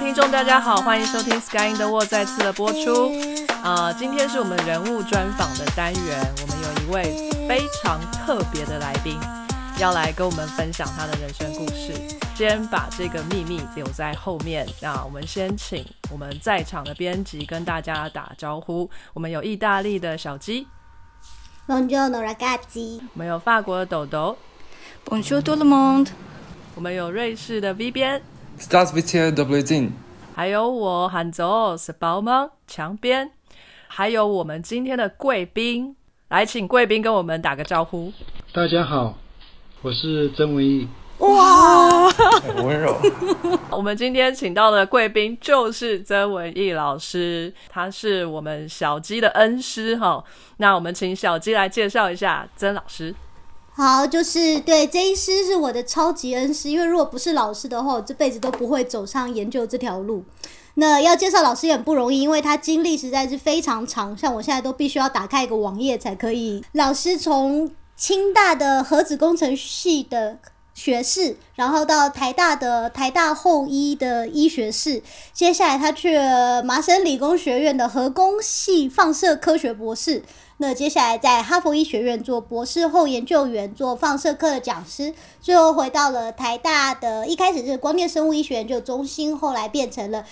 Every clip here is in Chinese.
听众，大家好，欢迎收听《Sky in the World》再次的播出。啊，今天是我们人物专访的单元，我们有一位非常特别的来宾，要来跟我们分享他的人生故事。先把这个秘密留在后面。那我们先请我们在场的编辑跟大家打招呼。我们有意大利的小鸡，Buongiorno ragazzi。我们有法国的豆豆，Bonjour tout le monde。我们有瑞士的 V 边。Stars with you, double z 还有我喊走是包芒墙边，还有我们今天的贵宾，来请贵宾跟我们打个招呼。大家好，我是曾文义。哇，很温柔。我们今天请到的贵宾就是曾文义老师，他是我们小鸡的恩师哈。那我们请小鸡来介绍一下曾老师。好，就是对这一师是我的超级恩师，因为如果不是老师的话，我这辈子都不会走上研究这条路。那要介绍老师也很不容易，因为他经历实在是非常长，像我现在都必须要打开一个网页才可以。老师从清大的核子工程系的学士，然后到台大的台大后医的医学士，接下来他去了麻省理工学院的核工系放射科学博士。那接下来在哈佛医学院做博士后研究员，做放射科的讲师，最后回到了台大的，一开始是光电生物医学研究中心，后来变成了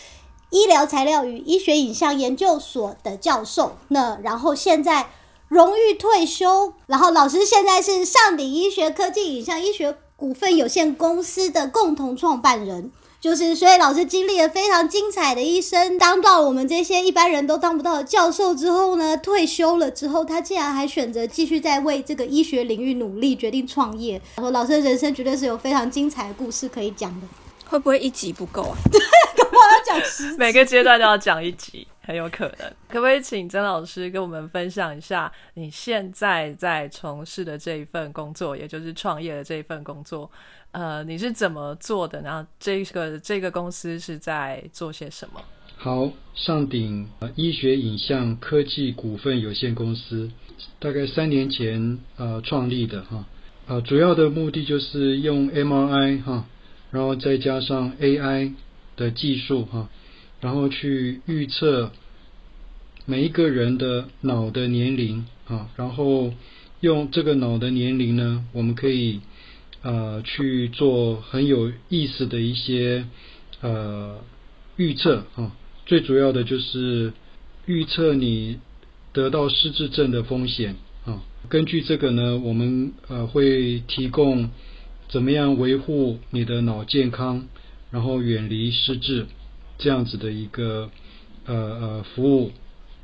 医疗材料与医学影像研究所的教授。那然后现在荣誉退休，然后老师现在是上鼎医学科技影像医学股份有限公司的共同创办人。就是，所以老师经历了非常精彩的一生，当到我们这些一般人都当不到的教授之后呢，退休了之后，他竟然还选择继续在为这个医学领域努力，决定创业。说老师的人生绝对是有非常精彩的故事可以讲的。会不会一集不够啊？干嘛要讲十？每个阶段都要讲一集，很有可能。可不可以请曾老师跟我们分享一下你现在在从事的这一份工作，也就是创业的这一份工作？呃，你是怎么做的？然后这个这个公司是在做些什么？好，上鼎医学影像科技股份有限公司，大概三年前呃创立的哈，呃，主要的目的就是用 MRI 哈，然后再加上 AI 的技术哈，然后去预测每一个人的脑的年龄啊，然后用这个脑的年龄呢，我们可以。呃，去做很有意思的一些呃预测啊，最主要的就是预测你得到失智症的风险啊。根据这个呢，我们呃会提供怎么样维护你的脑健康，然后远离失智这样子的一个呃呃服务。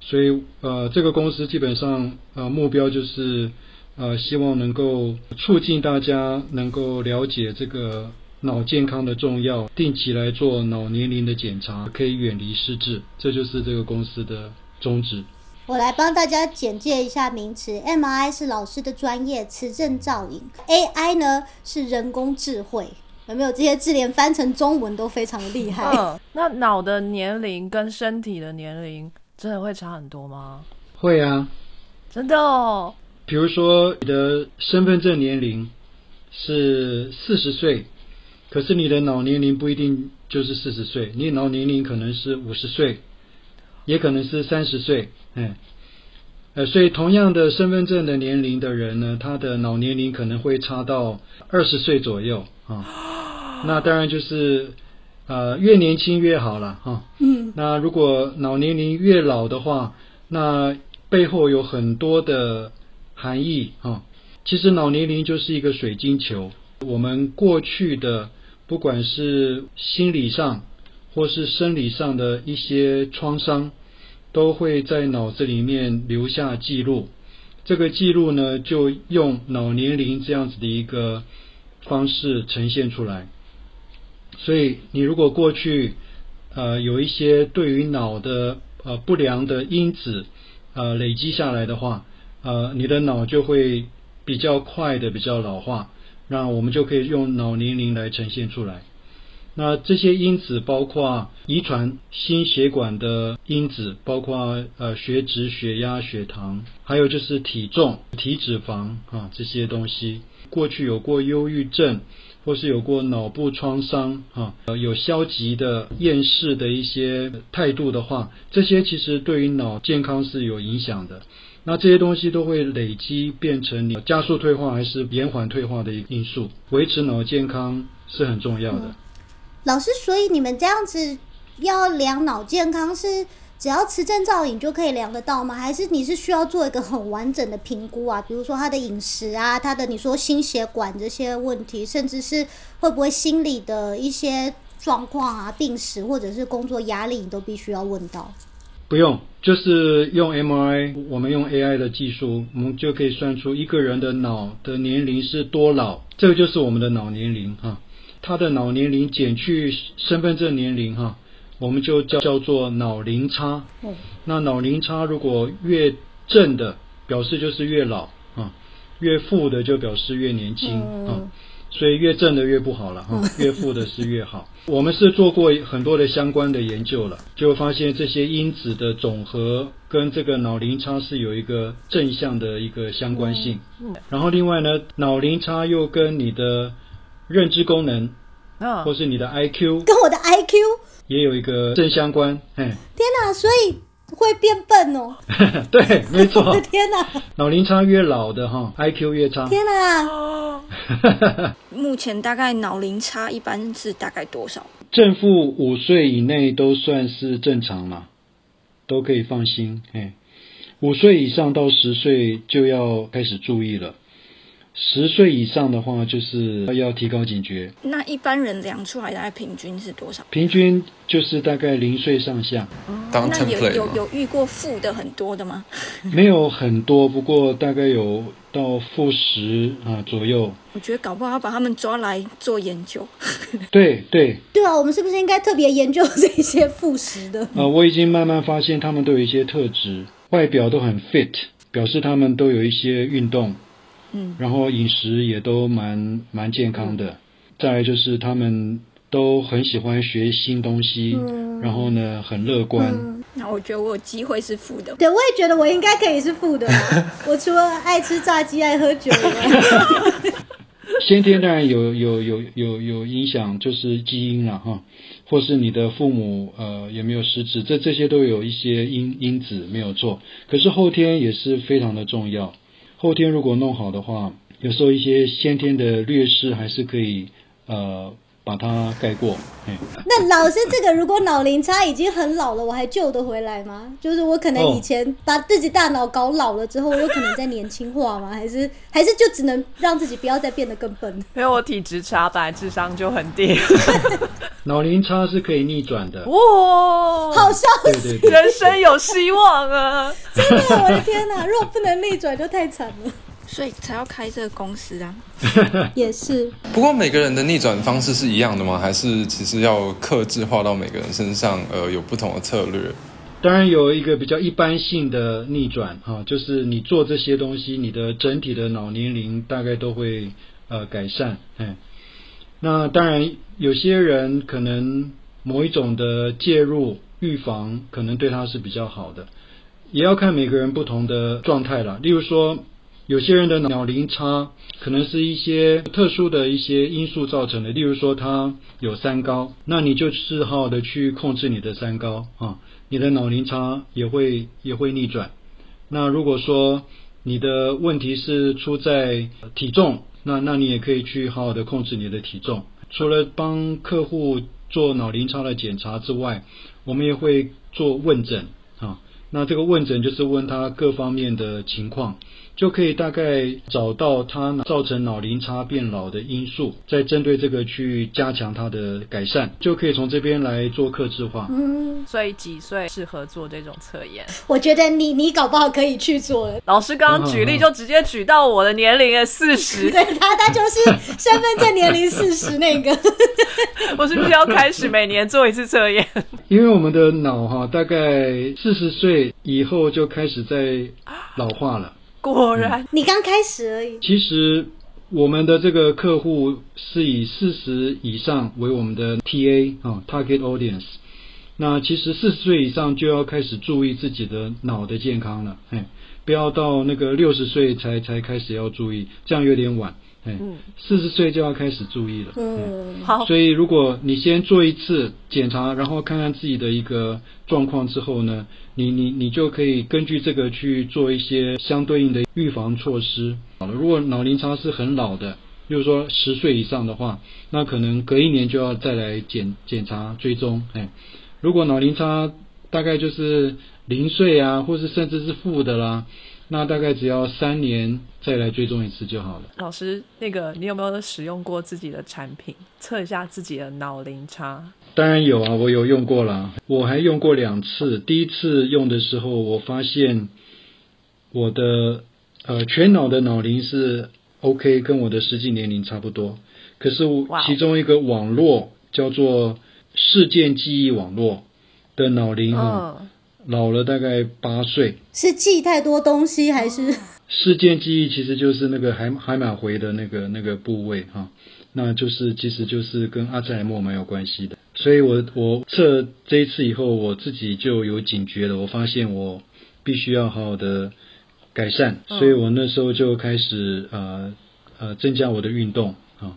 所以呃，这个公司基本上呃目标就是。呃，希望能够促进大家能够了解这个脑健康的重要，定期来做脑年龄的检查，可以远离失智，这就是这个公司的宗旨。我来帮大家简介一下名词，M I 是老师的专业，磁振造影；AI 呢是人工智慧。有没有这些字连翻成中文都非常的厉害？嗯，那脑的年龄跟身体的年龄真的会差很多吗？会啊，真的哦。比如说，你的身份证年龄是四十岁，可是你的脑年龄不一定就是四十岁，你脑年龄可能是五十岁，也可能是三十岁，嗯，呃，所以同样的身份证的年龄的人呢，他的脑年龄可能会差到二十岁左右啊。那当然就是呃，越年轻越好了哈。嗯。那如果脑年龄越老的话，那背后有很多的。含义哈，其实脑年龄就是一个水晶球。我们过去的不管是心理上或是生理上的一些创伤，都会在脑子里面留下记录。这个记录呢，就用脑年龄这样子的一个方式呈现出来。所以，你如果过去呃有一些对于脑的呃不良的因子呃累积下来的话，呃，你的脑就会比较快的比较老化，那我们就可以用脑年龄来呈现出来。那这些因子包括遗传、心血管的因子，包括呃血脂、血压、血糖，还有就是体重、体脂肪啊这些东西。过去有过忧郁症或是有过脑部创伤啊，有消极的、厌世的一些态度的话，这些其实对于脑健康是有影响的。那这些东西都会累积变成你加速退化还是延缓退化的一个因素。维持脑健康是很重要的。老师，所以你们这样子要量脑健康是只要磁振造影就可以量得到吗？还是你是需要做一个很完整的评估啊？比如说他的饮食啊，他的你说心血管这些问题，甚至是会不会心理的一些状况啊、病史或者是工作压力，你都必须要问到。不用，就是用 M I，我们用 AI 的技术，我们就可以算出一个人的脑的年龄是多老，这个就是我们的脑年龄哈。他的脑年龄减去身份证年龄哈，我们就叫叫做脑龄差。嗯，那脑龄差如果越正的，表示就是越老啊；越负的就表示越年轻啊。所以越正的越不好了哈，越负的是越好。我们是做过很多的相关的研究了，就发现这些因子的总和跟这个脑龄差是有一个正向的一个相关性。然后另外呢，脑龄差又跟你的认知功能，嗯，或是你的 IQ 跟我的 IQ，也有一个正相关。哎，天哪，所以会变笨哦。对，没错我的。天哪，脑龄差越老的哈，IQ 越差。天哪，目前大概脑龄差一般是大概多少？正负五岁以内都算是正常嘛，都可以放心。哎，五岁以上到十岁就要开始注意了。十岁以上的话，就是要提高警觉。那一般人量出来大概平均是多少？平均就是大概零岁上下，当那有有？有遇过负的很多的吗？没有很多，不过大概有到负十啊左右。我觉得搞不好要把他们抓来做研究。对对，对啊，我们是不是应该特别研究这些负十的？呃，我已经慢慢发现他们都有一些特质，外表都很 fit，表示他们都有一些运动，嗯，然后饮食也都蛮蛮健康的。再来就是他们都很喜欢学新东西，嗯然后呢很乐观。那我觉得我有机会是负的。对，我也觉得我应该可以是负的。我除了爱吃炸鸡、爱喝酒以外，先天当然有有有有有影响，就是基因了哈，或是你的父母呃有没有失智，这这些都有一些因因子没有做。可是后天也是非常的重要，后天如果弄好的话，有时候一些先天的劣势还是可以呃把它盖过。哎，那老师这个如果脑龄差已经很老了，我还救得回来吗？就是我可能以前把自己大脑搞老了之后，我有可能再年轻化吗？还是还是就只能让自己不要再变得更笨？因为我体质差，本来智商就很低。脑龄差是可以逆转的。哇，好笑对对对，人生有希望啊！真的，我的天哪！如果不能逆转，就太惨了。所以才要开这个公司啊。也是，不过每个人的逆转方式是一样的吗？还是其实要克制化到每个人身上，呃，有不同的策略？当然有一个比较一般性的逆转哈、就是你做这些东西，你的整体的脑年龄大概都会呃改善。哎，那当然有些人可能某一种的介入预防，可能对他是比较好的，也要看每个人不同的状态啦。例如说，有些人的脑龄差可能是一些特殊的一些因素造成的，例如说他有三高，那你就是好好的去控制你的三高啊，你的脑龄差也会也会逆转。那如果说你的问题是出在体重，那那你也可以去好好的控制你的体重。除了帮客户做脑龄差的检查之外，我们也会做问诊啊。那这个问诊就是问他各方面的情况，就可以大概找到它造成脑龄差变老的因素，再针对这个去加强它的改善，就可以从这边来做克制化。嗯，所以几岁适合做这种测验？我觉得你你搞不好可以去做。老师刚刚举例就直接举到我的年龄诶，四十，对他，他就是身份证年龄四十那个。我是不是要开始每年做一次测验？因为我们的脑哈，大概四十岁以后就开始在老化了。果然，你刚开始而已。其实我们的这个客户是以四十以上为我们的 TA 啊、target audience。那其实四十岁以上就要开始注意自己的脑的健康了，哎，不要到那个六十岁才才开始要注意，这样有点晚。哎嗯，四十岁就要开始注意了。嗯，好，所以，如果你先做一次检查，然后看看自己的一个状况之后呢，你你你就可以根据这个去做一些相对应的预防措施。好了，如果脑龄差是很老的，比如说十岁以上的话，那可能隔一年就要再来检检查追踪。哎，如果脑龄差大概就是零岁啊，或是甚至是负的啦，那大概只要三年再来追踪一次就好了。老师，那个你有没有使用过自己的产品，测一下自己的脑龄差？当然有啊，我有用过啦，我还用过两次。第一次用的时候，我发现我的呃全脑的脑龄是 OK，跟我的实际年龄差不多。可是其中一个网络叫做事件记忆网络的脑龄啊，嗯，老了大概八岁。是记太多东西还是？事件记忆其实就是那个海海马回的那个那个部位哈、那就是其实就是跟阿兹海默蛮有关系的。所以我我测这一次以后，我自己就有警觉了，我发现我必须要好好的改善，嗯所以我那时候就开始呃呃增加我的运动啊。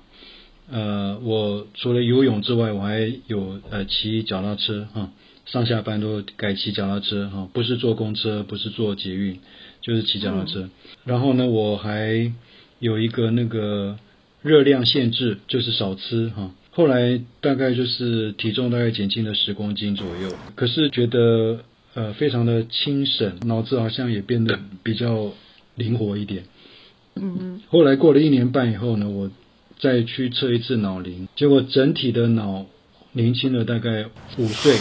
呃，我除了游泳之外，我还有呃骑脚踏车哈、上下班都改骑脚踏车哈、不是坐公车，不是坐捷运，就是骑脚踏车。然后呢，我还有一个那个热量限制，就是少吃哈、后来大概就是体重大概减轻了十公斤左右，可是觉得呃非常的清省，脑子好像也变得比较灵活一点。嗯后来过了一年半以后呢，我再去测一次脑龄，结果整体的脑年轻了大概五岁，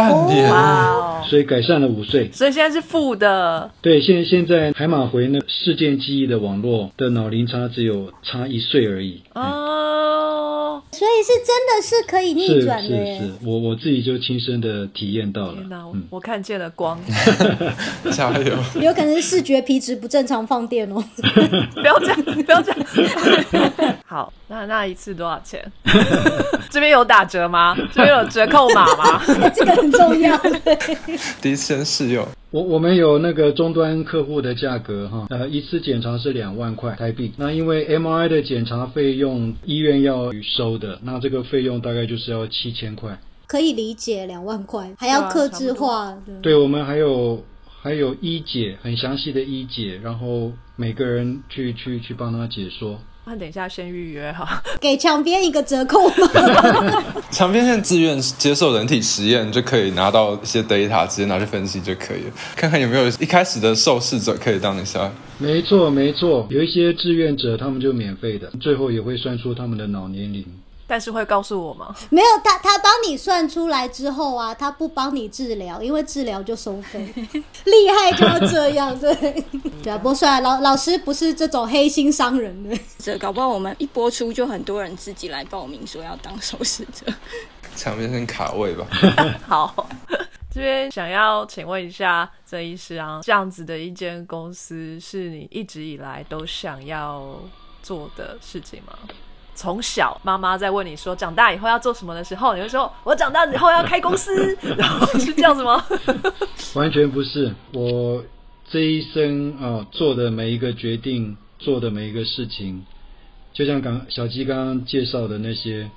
半年，哇哦，所以改善了五岁。所以现在是负的，对，现现在海马回那事件记忆的网络的脑龄差只有差一岁而已。哦，所以是真的是可以逆转的耶。是是，我我自己就亲身的体验到了天哪，。我嗯，我看见了光，加油！有可能是视觉皮质不正常放电哦。不要这样，不要这样。好，那那一次多少钱？这边有打折吗？这边有折扣码吗？这个很重要。第一次先试用，我我们有那个终端客户的价格哈，呃，一次检查是两万块台币。那因为 MRI 的检查费用医院要收的，那这个费用大概就是要七千块。可以理解，两万块还要克制化。对对，我们还有还有医解，很详细的医解，然后每个人去去去帮他解说。那等一下先预约哈。给墙边一个折扣吗？墙边线自愿接受人体实验，就可以拿到一些 data，直接拿去分析就可以了。看看有没有一开始的受试者可以当一下。没错没错，有一些志愿者他们就免费的，最后也会算出他们的脑年龄。但是会告诉我吗？没有，他他帮你算出来之后啊，他不帮你治疗，因为治疗就收费。厉害就要这样，对。对啊，不过算了，老老师不是这种黑心商人的。这搞不好我们一播出就很多人自己来报名说要当受试者。场面很卡位吧。好，这边想要请问一下郑医师啊，这样子的一间公司是你一直以来都想要做的事情吗？从小妈妈在问你说长大以后要做什么的时候，你会说我长大以后要开公司，然后是这样子吗？完全不是，我这一生啊做的每一个决定，做的每一个事情，就像刚小鸡刚刚介绍的那些，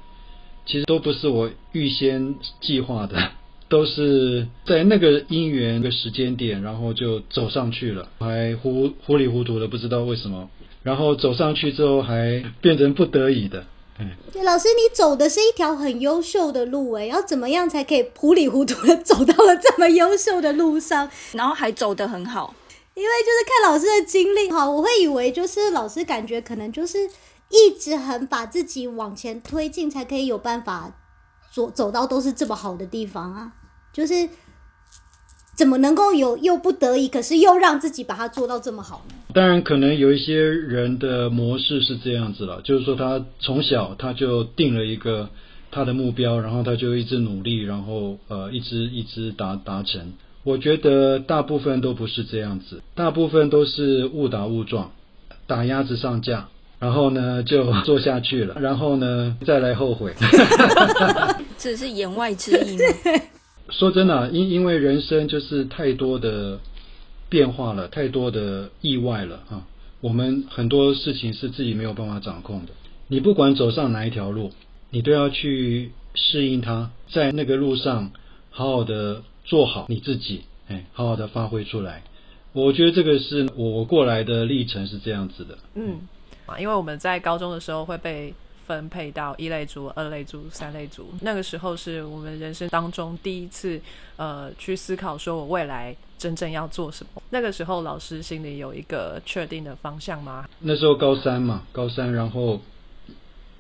其实都不是我预先计划的，都是在那个因缘、那个时间点，然后就走上去了，还糊糊里糊涂的不知道为什么，然后走上去之后还变成不得已的。对，老师，你走的是一条很优秀的路，哎，要怎么样才可以糊里糊涂的走到了这么优秀的路上？然后还走得很好，因为就是看老师的经历哈，我会以为就是老师感觉可能就是一直很把自己往前推进，才可以有办法走走到都是这么好的地方啊。就是怎么能够有又不得已，可是又让自己把它做到这么好呢？当然，可能有一些人的模式是这样子了，就是说他从小他就定了一个他的目标，然后他就一直努力，然后呃一直一直达达成。我觉得大部分都不是这样子，大部分都是误打误撞，打鸭子上架，然后呢就做下去了，然后呢再来后悔。这是言外之意吗？说真的、因因为人生就是太多的变化了，太多的意外了啊。我们很多事情是自己没有办法掌控的。你不管走上哪一条路，你都要去适应它，在那个路上好好的做好你自己，哎，好好的发挥出来。我觉得这个是我过来的历程是这样子的。嗯，啊，因为我们在高中的时候会被分配到一类组、二类组、三类组，那个时候是我们人生当中第一次，呃，去思考说我未来真正要做什么。那个时候老师心里有一个确定的方向吗？那时候高三嘛，高三然后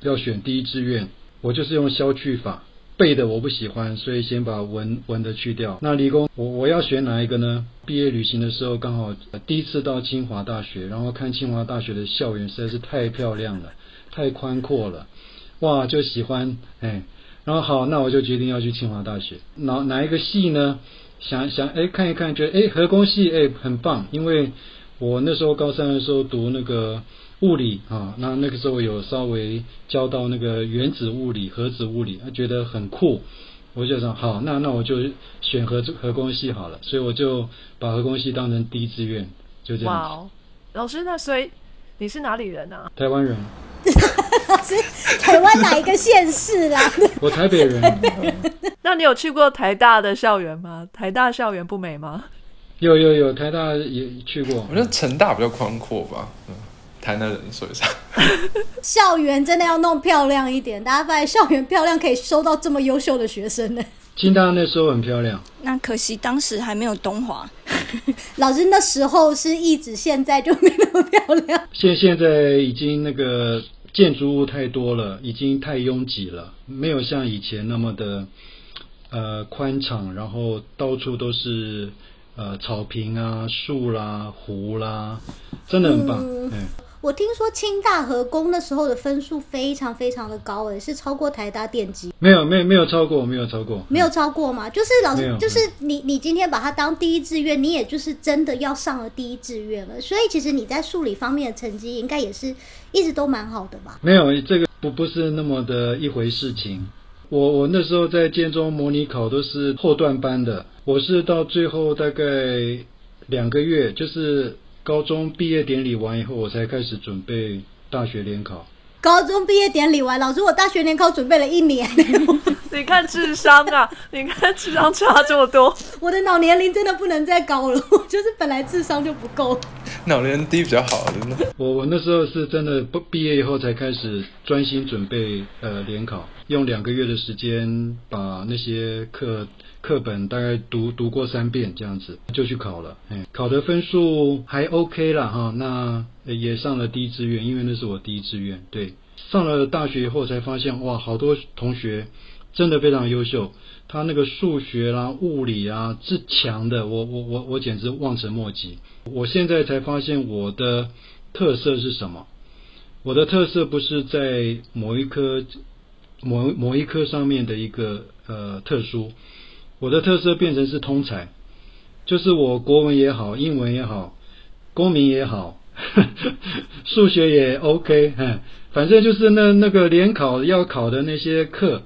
要选第一志愿，我就是用消去法。背的我不喜欢，所以先把文文的去掉。那理工，我我要选哪一个呢？毕业旅行的时候刚好第一次到清华大学，然后看清华大学的校园实在是太漂亮了，太宽阔了，哇，就喜欢哎。然后好，那我就决定要去清华大学。哪哪一个系呢？想想哎，看一看，觉得哎，核工系哎很棒，因为我那时候高三的时候读那个。物理啊，那那个时候有稍微教到那个原子物理、核子物理，他觉得很酷，我就想好，那那我就选核核工系好了，所以我就把核工系当成第一志愿，就这样。哇哦，老师，那所以你是哪里人啊？台湾人。老师，台湾哪一个县市啦？我台北人。那你有去过台大的校园吗？台大校园不美吗？有有有，台大也去过。我觉得成大比较宽阔吧。嗯。台南人说一下，校园真的要弄漂亮一点。大家发现校园漂亮，可以收到这么优秀的学生呢。清大那时候很漂亮，那可惜当时还没有东华。老师那时候是一直，现在就没那么漂亮。现现在已经那个建筑物太多了，已经太拥挤了，没有像以前那么的呃宽敞，然后到处都是呃草坪啊、树啦、湖啦，真的很棒。嗯。我听说清大和工那时候的分数非常非常的高，诶，是超过台大电机。没有，没有，没有超过，没有超过，没有超过嘛？就是老师，就是你，你今天把它当第一志愿，你也就是真的要上了第一志愿了。所以其实你在数理方面的成绩应该也是一直都蛮好的吧？没有，这个不不是那么的一回事情。我我那时候在建中模拟考都是后段班的，我是到最后大概两个月，就是。高中毕业典礼完以后，我才开始准备大学联考。高中毕业典礼完，老师，我大学联考准备了一年。你看智商啊，你看智商差这么多，我的脑年龄真的不能再高了，我 就是本来智商就不够。脑年龄低比较好，真的。我我那时候是真的不毕业以后才开始专心准备呃联考，用两个月的时间把那些课。课本大概读读过三遍这样子就去考了，哎，考的分数还 OK 了哈，那也上了第一志愿，因为那是我第一志愿。对，上了大学以后才发现，哇，好多同学真的非常优秀，他那个数学啦、物理啊是强的，我我我我简直望尘莫及。我现在才发现我的特色是什么？我的特色不是在某一科某某一科上面的一个呃特殊。我的特色变成是通才，就是我国文也好，英文也好，公民也好，数学也 OK，反正就是那那个联考要考的那些课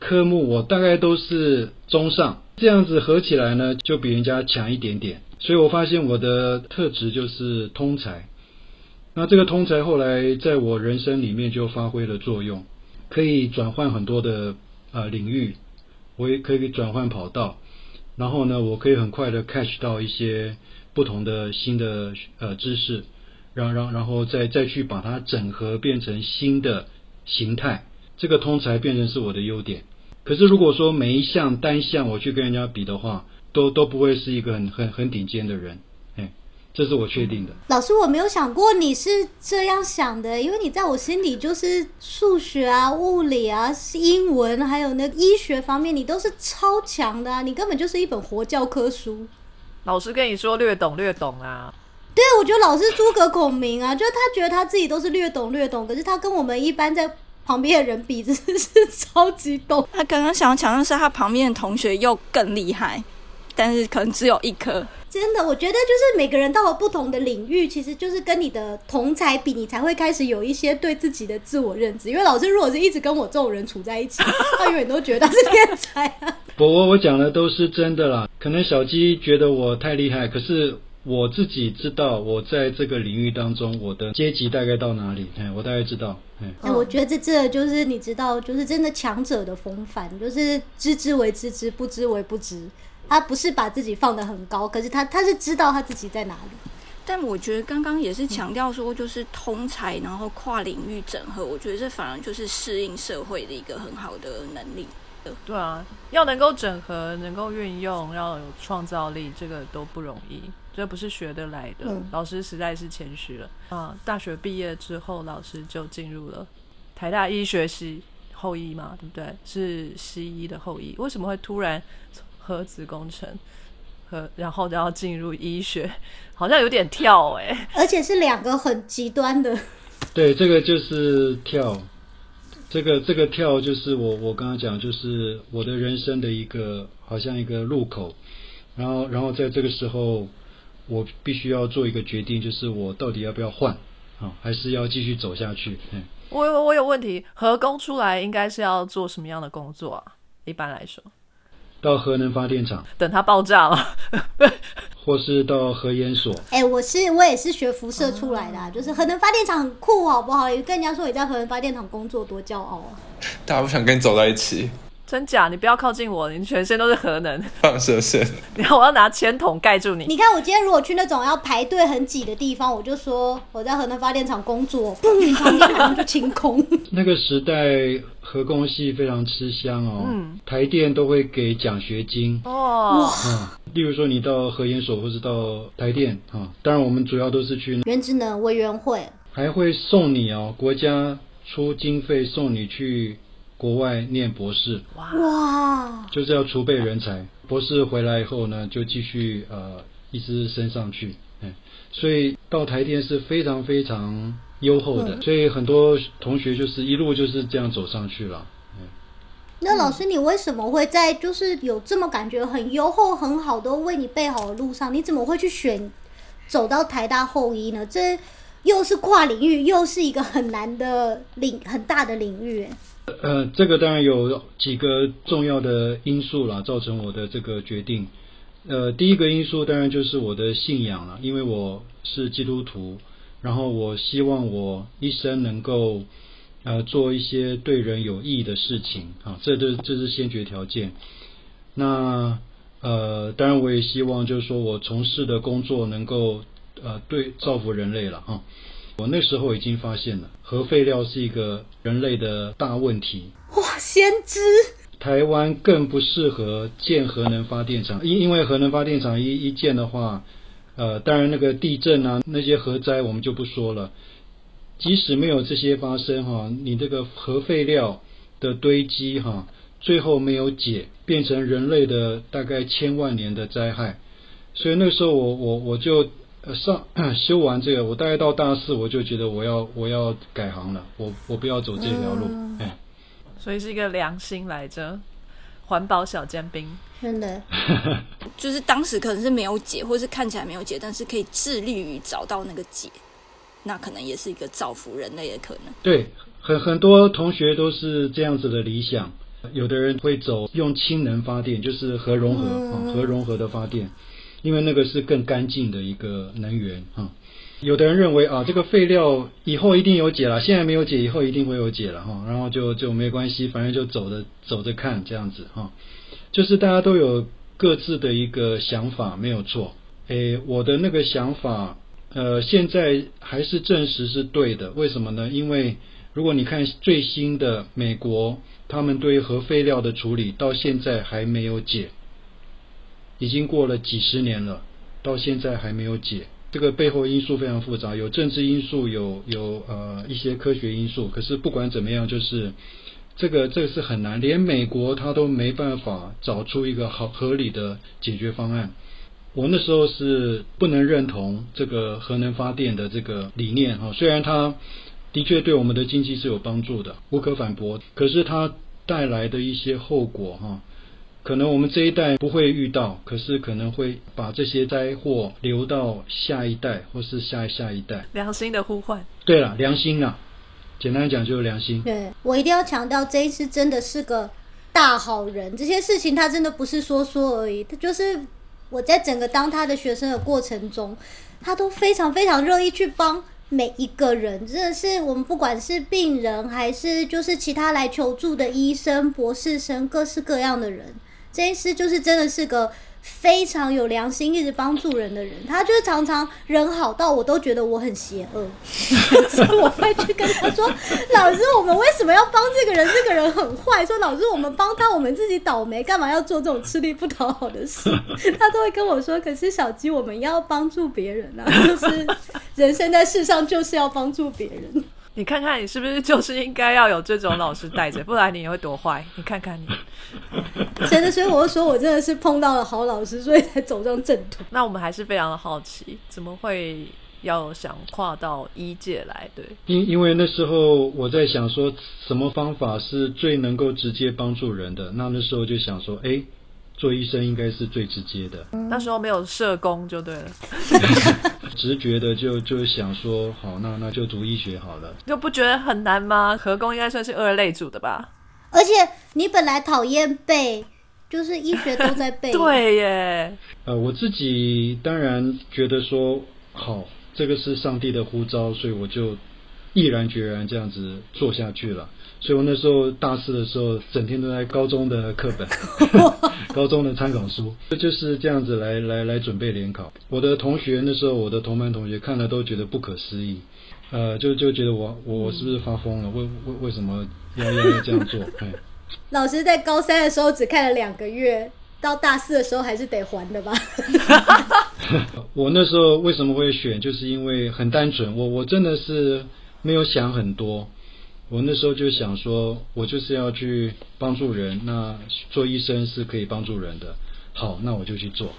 科目，我大概都是中上，这样子合起来呢，就比人家强一点点。所以我发现我的特质就是通才，那这个通才后来在我人生里面就发挥了作用，可以转换很多的呃领域。我也可以转换跑道，然后呢，我可以很快的 catch 到一些不同的新的呃知识，然然然后再再去把它整合变成新的形态，这个通才变成是我的优点。可是如果说每一项单项我去跟人家比的话，都都不会是一个很很很顶尖的人。这是我确定的。老师，我没有想过你是这样想的，因为你在我心里就是数学啊、物理啊、英文，还有那医学方面，你都是超强的啊！你根本就是一本活教科书。老师跟你说略懂略懂啊。对，我觉得老师诸葛孔明啊，就是他觉得他自己都是略懂略懂，可是他跟我们一般在旁边的人比，真的是超级懂。他刚刚想要强调是他旁边的同学又更厉害，但是可能只有一颗。真的，我觉得就是每个人到了不同的领域，其实就是跟你的同才比，你才会开始有一些对自己的自我认知。因为老师如果是一直跟我这种人处在一起，他永远都觉得他是天才。我我我讲的都是真的啦。可能小鸡觉得我太厉害，可是我自己知道我在这个领域当中我的阶级大概到哪里，哎，我大概知道，哎，哎、我觉得这这就是你知道，就是真的强者的风范，就是知之为知之，不知为不知。他不是把自己放得很高，可是他他是知道他自己在哪里。但我觉得刚刚也是强调说，就是通才，然后跨领域整合，我觉得这反而就是适应社会的一个很好的能力。对啊，要能够整合，能够运用，要有创造力，这个都不容易，这不是学得来的。嗯老师实在是谦虚了啊！大学毕业之后，老师就进入了台大医学系后医嘛，对不对？是西医的后医，为什么会突然核子工程和然后然后进入医学，好像有点跳哎、而且是两个很极端的，对，这个就是跳，这个这个跳就是我我刚刚讲，就是我的人生的一个好像一个路口，然后然后在这个时候，我必须要做一个决定，就是我到底要不要换啊，还是要继续走下去？嗯，我我有问题，核工出来应该是要做什么样的工作啊？一般来说，到核能发电厂，等它爆炸了，或是到核研所，哎、我是我也是学辐射出来的、啊，就是核能发电厂很酷，好不好？跟人家说你在核能发电厂工作多骄傲啊！大家不想跟你走在一起，真假？你不要靠近我，你全身都是核能，放射线。然后我要拿铅筒盖住你。你看我今天如果去那种要排队很挤的地方，我就说我在核能发电厂工作，嘣，旁边马上就清空。那个时代核工系非常吃香哦，嗯台电都会给奖学金。哦，嗯，例如说你到核研所或是到台电啊，当然我们主要都是去，原子能委员会，还会送你哦，国家出经费送你去国外念博士，哇，就是要储备人才。博士回来以后呢，就继续呃一直升上去，嗯，所以到台电是非常非常优厚的，所以很多同学就是一路就是这样走上去了。那老师，你为什么会在就是有这么感觉很优厚、很好都为你备好的路上，你怎么会去选走到台大后医呢？这又是跨领域，又是一个很难的领很大的领域。呃，这个当然有几个重要的因素啦，造成我的这个决定。呃，第一个因素当然就是我的信仰了，因为我是基督徒，然后我希望我一生能够呃做一些对人有益的事情啊，这这这是先决条件。那呃，当然我也希望就是说我从事的工作能够呃对造福人类了哈。我那时候已经发现了核废料是一个人类的大问题，哇，先知！台湾更不适合建核能发电厂，因因为核能发电厂一一建的话，呃，当然那个地震啊，那些核灾我们就不说了。即使没有这些发生哈，你这个核废料的堆积哈，最后没有解，变成人类的大概千万年的灾害。所以那时候我我我就呃上 修完这个，我大概到大四我就觉得我要我要改行了，我我不要走这条路，哎。所以是一个良心来着，环保小尖兵。真的，就是当时可能是没有解，或是看起来没有解，但是可以致力于找到那个解，那可能也是一个造福人类的可能。对，很很多同学都是这样子的理想。有的人会走用氢能发电，就是核融合啊、核融合的发电，因为那个是更干净的一个能源啊。有的人认为啊，这个废料以后一定有解了，现在没有解，以后一定会有解了哈，然后就就没关系，反正就走着走着看这样子哈。就是大家都有各自的一个想法，没有错。诶，我的那个想法，呃，现在还是证实是对的。为什么呢？因为如果你看最新的美国，他们对核废料的处理到现在还没有解，已经过了几十年了，到现在还没有解。这个背后因素非常复杂，有政治因素，有有呃一些科学因素。可是不管怎么样，就是这个这个是很难，连美国他都没办法找出一个好合理的解决方案。我那时候是不能认同这个核能发电的这个理念哈，虽然它的确对我们的经济是有帮助的，无可反驳。可是它带来的一些后果哈，可能我们这一代不会遇到，可是可能会把这些灾祸留到下一代或是下下一代。良心的呼唤，对了，良心啊，简单讲就是良心。对我一定要强调，这一次真的是个大好人。这些事情他真的不是说说而已，他就是我在整个当他的学生的过程中，他都非常非常乐意去帮每一个人，真的是我们不管是病人还是就是其他来求助的医生、博士生，各式各样的人，这一师就是真的是个。非常有良心，一直帮助人的人，他就是常常人好到我都觉得我很邪恶，所以我会去跟他说：“老师，我们为什么要帮这个人？这个人很坏。”说：“老师，我们帮他，我们自己倒霉，干嘛要做这种吃力不讨好的事？” 他都会跟我说：“可是小鸡，我们要帮助别人啊，就是人生在世上就是要帮助别人。”你看看，你是不是就是应该要有这种老师带着，不然你也会多坏。你看看你，真的，所以我就说我真的是碰到了好老师，所以才走上正途。那我们还是非常的好奇，怎么会要想跨到医界来？对，因因为那时候我在想说，什么方法是最能够直接帮助人的？那那时候就想说，哎。做医生应该是最直接的。那时候没有社工就对了，直觉的就就想说，好，那那就读医学好了。就不觉得很难吗？合工应该算是二类组的吧。而且你本来讨厌背，就是医学都在背。对耶。呃，我自己当然觉得说，好，这个是上帝的呼召，所以我就毅然决然这样子做下去了。所以我那时候大四的时候，整天都在高中的课本、高中的参考书，就是这样子来来来准备联考。我的同学那时候，我的同班同学看了都觉得不可思议，呃，就就觉得我我是不是发疯了？为为为什么要要要这样做？老师在高三的时候只看了两个月，到大四的时候还是得还的吧？我那时候为什么会选？就是因为很单纯，我我真的是没有想很多。我那时候就想说，我就是要去帮助人，那做医生是可以帮助人的。好，那我就去做，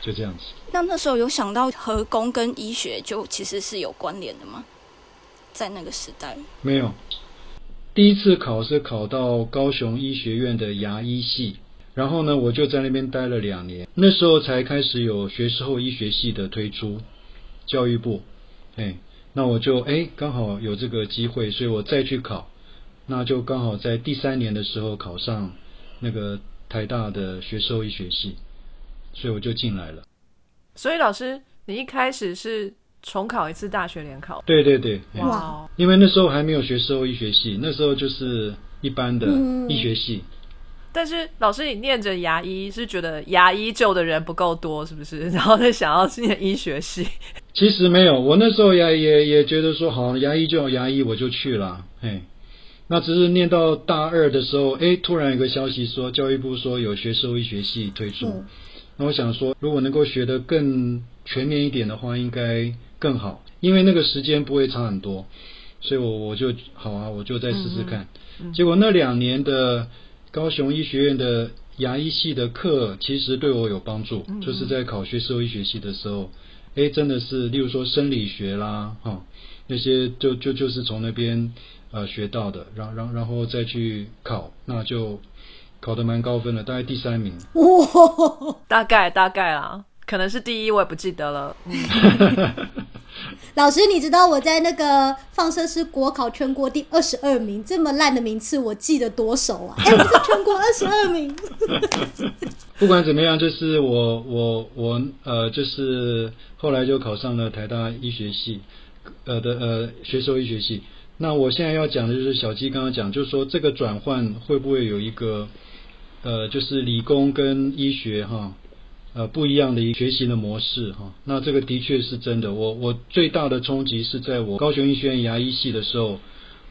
就这样子。那那时候有想到和工跟医学就其实是有关联的吗？在那个时代，没有。第一次考是考到高雄医学院的牙医系，然后呢，我就在那边待了两年。那时候才开始有学士后医学系的推出，教育部，哎。那我就哎，刚好有这个机会，所以我再去考，那就刚好在第三年的时候考上那个台大的学兽医学系，所以我就进来了。所以老师，你一开始是重考一次大学联考？对对对，哇！因为那时候还没有学兽医学系，那时候就是一般的医学系。但是老师，你念着牙医是觉得牙医救的人不够多，是不是？然后就想要念医学系？其实没有，我那时候也也也觉得说，好，牙医就牙医，我就去了。嘿，那只是念到大二的时候，哎，突然有个消息说，教育部说有学兽医学系推出。那我想说，如果能够学得更全面一点的话，应该更好，因为那个时间不会差很多。所以我我就好啊，我就再试试看。结果那两年的。高雄医学院的牙医系的课其实对我有帮助，就是在考学社会医学系的时候，哎，真的是，例如说生理学啦，哈，那些就就就是从那边呃学到的，然然然后再去考，那就考得蛮高分的，大概第三名。哇，大概大概啦，可能是第一，我也不记得了。老师，你知道我在那个放射师国考全国第二十二名，这么烂的名次，我记得多熟啊！哎，我是全国二十二名。不管怎么样，就是我我我呃，就是后来就考上了台大医学系，呃的呃学兽医学系。那我现在要讲的就是小鸡刚刚讲，就是说这个转换会不会有一个呃，就是理工跟医学哈。呃，不一样的一个学习的模式哈，那这个的确是真的。我我最大的冲击是在我高雄医学院牙医系的时候，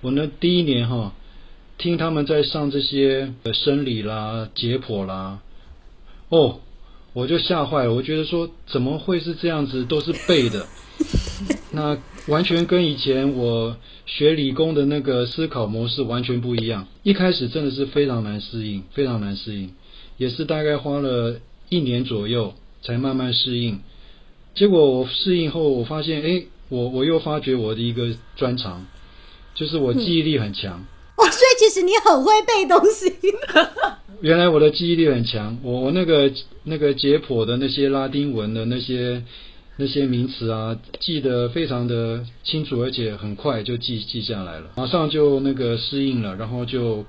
我呢第一年哈，听他们在上这些生理啦、解剖啦，哦，我就吓坏了。我觉得说怎么会是这样子，都是背的，那完全跟以前我学理工的那个思考模式完全不一样。一开始真的是非常难适应，非常难适应，也是大概花了。一年左右才慢慢适应，结果我适应后，我发现，哎，我我又发觉我的一个专长，就是我记忆力很强。哦，所以其实你很会背东西。原来我的记忆力很强，我我那个那个解剖的那些拉丁文的那些那些名词啊，记得非常的清楚，而且很快就记记下来了，马上就那个适应了，然后就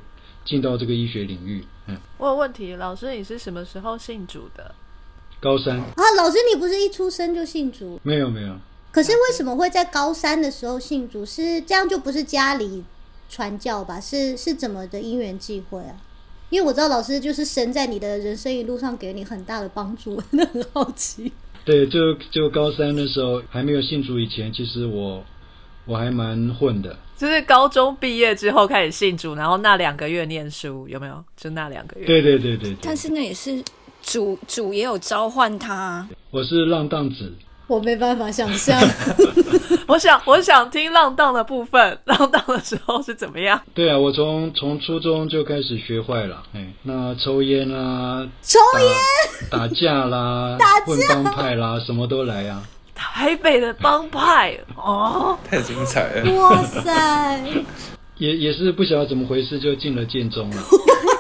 进到这个医学领域。嗯我有问题，老师，你是什么时候信主的？高三啊，老师，你不是一出生就信主？没有没有，可是为什么会在高三的时候信主？是这样就不是家里传教吧？是是怎么的因缘际会啊？因为我知道老师就是神在你的人生一路上给你很大的帮助，真的很好奇。对，就就高三的时候还没有信主以前，其实我我还蛮混的。就是高中毕业之后开始信主，然后那两个月念书有没有？就那两个月。对对对对对，但是那也是主主也有召唤他，我是浪荡子，我没办法想象，我想，我想听浪荡的部分。浪荡的时候是怎么样？对啊，我从从初中就开始学坏了，哎，那抽烟啦，抽烟、打架啦，打架混帮派啦，什么都来啊。台北的帮派哦，太精彩了。哇塞，也也是不晓得怎么回事，就进了建中了。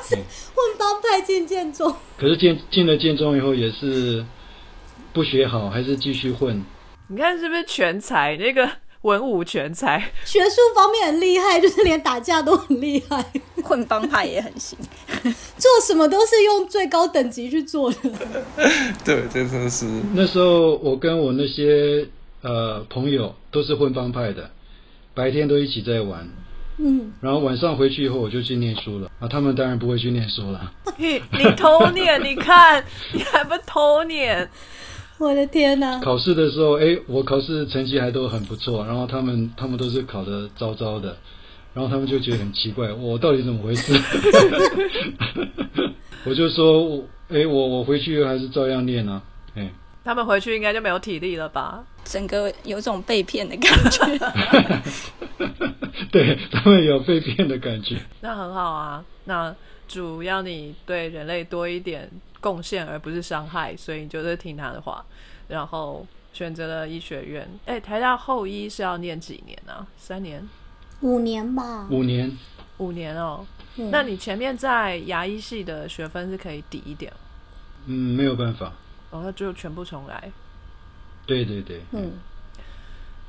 混帮派进建中，可是进进了建中以后，也是不学好，还是继续混。你看是不是全才？那个文武全才，学术方面很厉害，就是连打架都很厉害，混帮派也很行。做什么都是用最高等级去做的。对，这真的是那时候我跟我那些呃朋友都是混帮派的，白天都一起在玩，嗯，然后晚上回去以后我就去念书了啊。他们当然不会去念书了。你你偷念，你看你还不偷念？我的天哪、考试的时候，哎，我考试成绩还都很不错，然后他们他们都是考的糟糟的，然后他们就觉得很奇怪，我到底怎么回事？我就说，我哎，我我回去还是照样练啊，哎，他们回去应该就没有体力了吧？整个有种被骗的感觉。对他们有被骗的感觉。那很好啊。那主要你对人类多一点贡献，而不是伤害，所以你就是听他的话，然后选择了医学院。哎，台大后医是要念几年啊？三年、五年吧，五年，五年哦。嗯那你前面在牙医系的学分是可以抵一点，嗯，没有办法。然后就全部重来。对对对，嗯，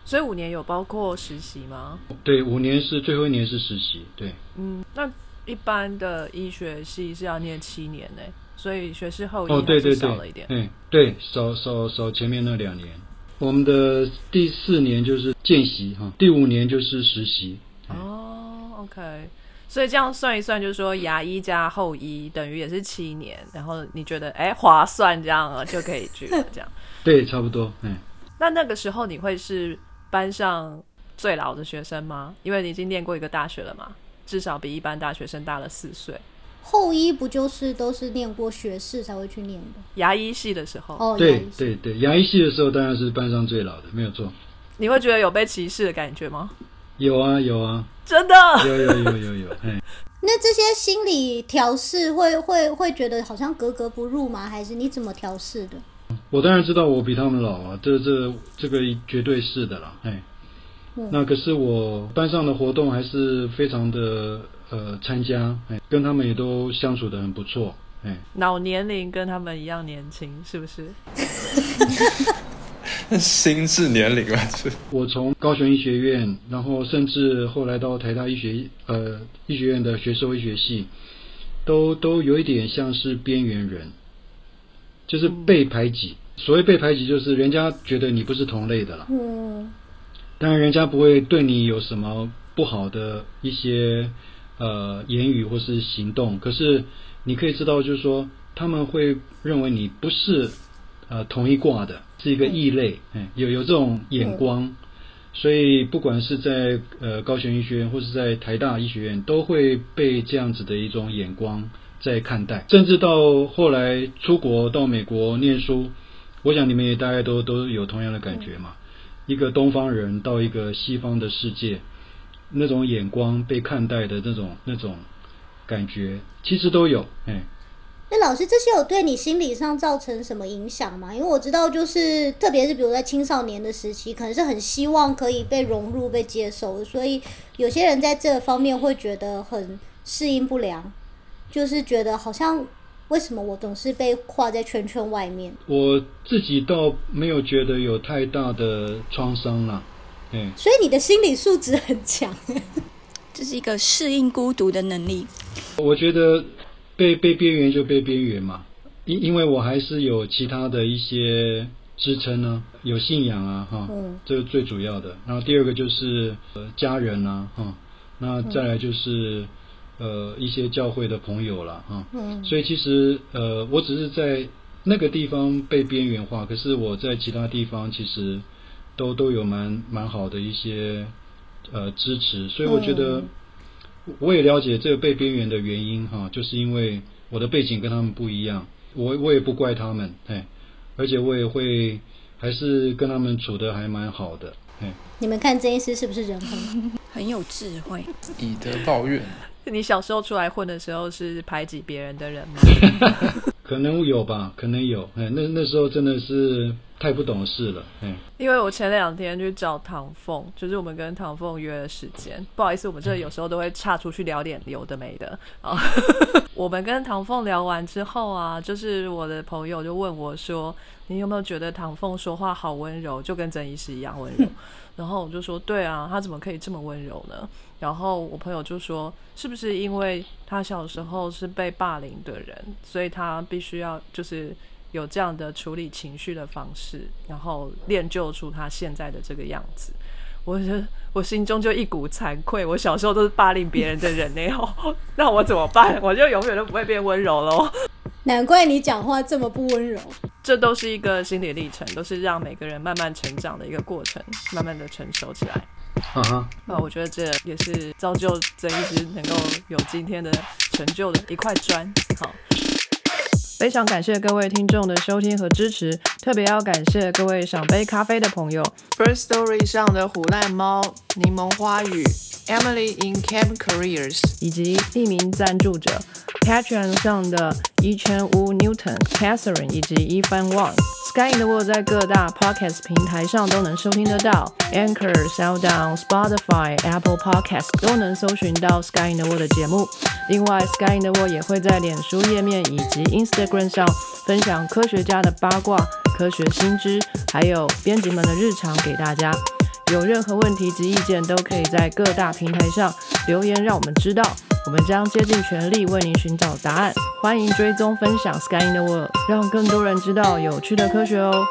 所以五年有包括实习吗？对，五年是最后一年是实习，对，嗯，那一般的医学系是要念七年呢，所以学士后医哦，对对对少了一点。，嗯，对，少少少前面那两年。我们的第四年就是见习哈，第五年就是实习。哦，OK，所以这样算一算，就是说牙医加后医等于也是七年，然后你觉得哎划算，这样啊就可以去了这样。对，差不多，嗯，那那个时候你会是班上最老的学生吗？因为你已经念过一个大学了嘛，至少比一般大学生大了四岁。后医不就是都是念过学士才会去念的？牙医系的时候，哦，牙对对对，牙医系的时候当然是班上最老的，没有错。你会觉得有被歧视的感觉吗？有啊有啊，真的？有有有有有，哎，那这些心理调试会会会觉得好像格格不入吗？还是你怎么调试的？我当然知道我比他们老啊，这这这个绝对是的啦，哎嗯。那可是我班上的活动还是非常的呃参加，哎，跟他们也都相处的很不错，哎，老年龄跟他们一样年轻，是不是？心智年龄啊，是我从高雄医学院，然后甚至后来到台大医学呃医学院的学社会学系，都都有一点像是边缘人，就是被排挤。所谓被排挤，就是人家觉得你不是同类的了。嗯，当然，人家不会对你有什么不好的一些呃言语或是行动，可是你可以知道，就是说他们会认为你不是呃同一挂的，是一个异类，嗯，有有这种眼光，所以不管是在呃高雄医学院或是在台大医学院，都会被这样子的一种眼光在看待，甚至到后来出国到美国念书，我想你们也大概都都有同样的感觉嘛。一个东方人到一个西方的世界，那种眼光被看待的那种那种感觉，其实都有。哎，那老师这些有对你心理上造成什么影响吗？因为我知道，就是特别是比如在青少年的时期，可能是很希望可以被融入、被接受，所以有些人在这方面会觉得很适应不良，就是觉得好像为什么我总是被画在圈圈外面？我自己倒没有觉得有太大的创伤啦。哎，所以你的心理素质很强。这是一个适应孤独的能力。我觉得被被边缘就被边缘嘛，因因为我还是有其他的一些支撑呢，有信仰啊，哈，嗯。这是最主要的。然后第二个就是呃家人啊，哈，那再来就是呃一些教会的朋友啦，哈，嗯。所以其实呃我只是在那个地方被边缘化，可是我在其他地方其实都都有蛮蛮好的一些呃支持，所以我觉得嗯我也了解这个被边缘的原因哈，就是因为我的背景跟他们不一样，我我也不怪他们，哎，而且我也会还是跟他们处的还蛮好的，哎，你们看这一师是不是人很？很有智慧。以德报怨，你小时候出来混的时候是排挤别人的人吗？可能有吧，可能有，哎，那那时候真的是太不懂事了，嗯，因为我前两天去找唐凤，就是我们跟唐凤约了时间。不好意思，我们这有时候都会岔出去聊点有的没的啊。我们跟唐凤聊完之后啊，就是我的朋友就问我说：“你有没有觉得唐凤说话好温柔，就跟曾医师一样温柔？” 然后我就说：“对啊，他怎么可以这么温柔呢？”然后我朋友就说：“是不是因为他小时候是被霸凌的人，所以他必须要就是有这样的处理情绪的方式，然后练就出他现在的这个样子？”我就我心中就一股惭愧，我小时候都是霸凌别人的人呢，哦，那我怎么办？我就永远都不会变温柔喽。难怪你讲话这么不温柔。这都是一个心理历程，都是让每个人慢慢成长的一个过程，慢慢的成熟起来。哈哈，那我觉得这也是造就曾一直能够有今天的成就的一块砖。好，非常感谢各位听众的收听和支持，特别要感谢各位赏杯咖啡的朋友，First Story 上的虎烂猫、柠檬花语、Emily in Camp Careers，以及匿名赞助者 Patreon 上的一圈屋 Newton、Catherine 以及一番 Wang。Sky in the World 在各大 Podcast 平台上都能收听得到，Anchor、SoundOn、Spotify、Apple Podcast 都能搜寻到 Sky in the World 的节目。另外，Sky in the World 也会在脸书页面以及 Instagram 上分享科学家的八卦、科学新知，还有编辑们的日常给大家。有任何问题及意见，都可以在各大平台上留言，让我们知道。我们将竭尽全力为您寻找答案。欢迎追踪分享 Sky in the World，让更多人知道有趣的科学哦。